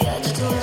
Catch what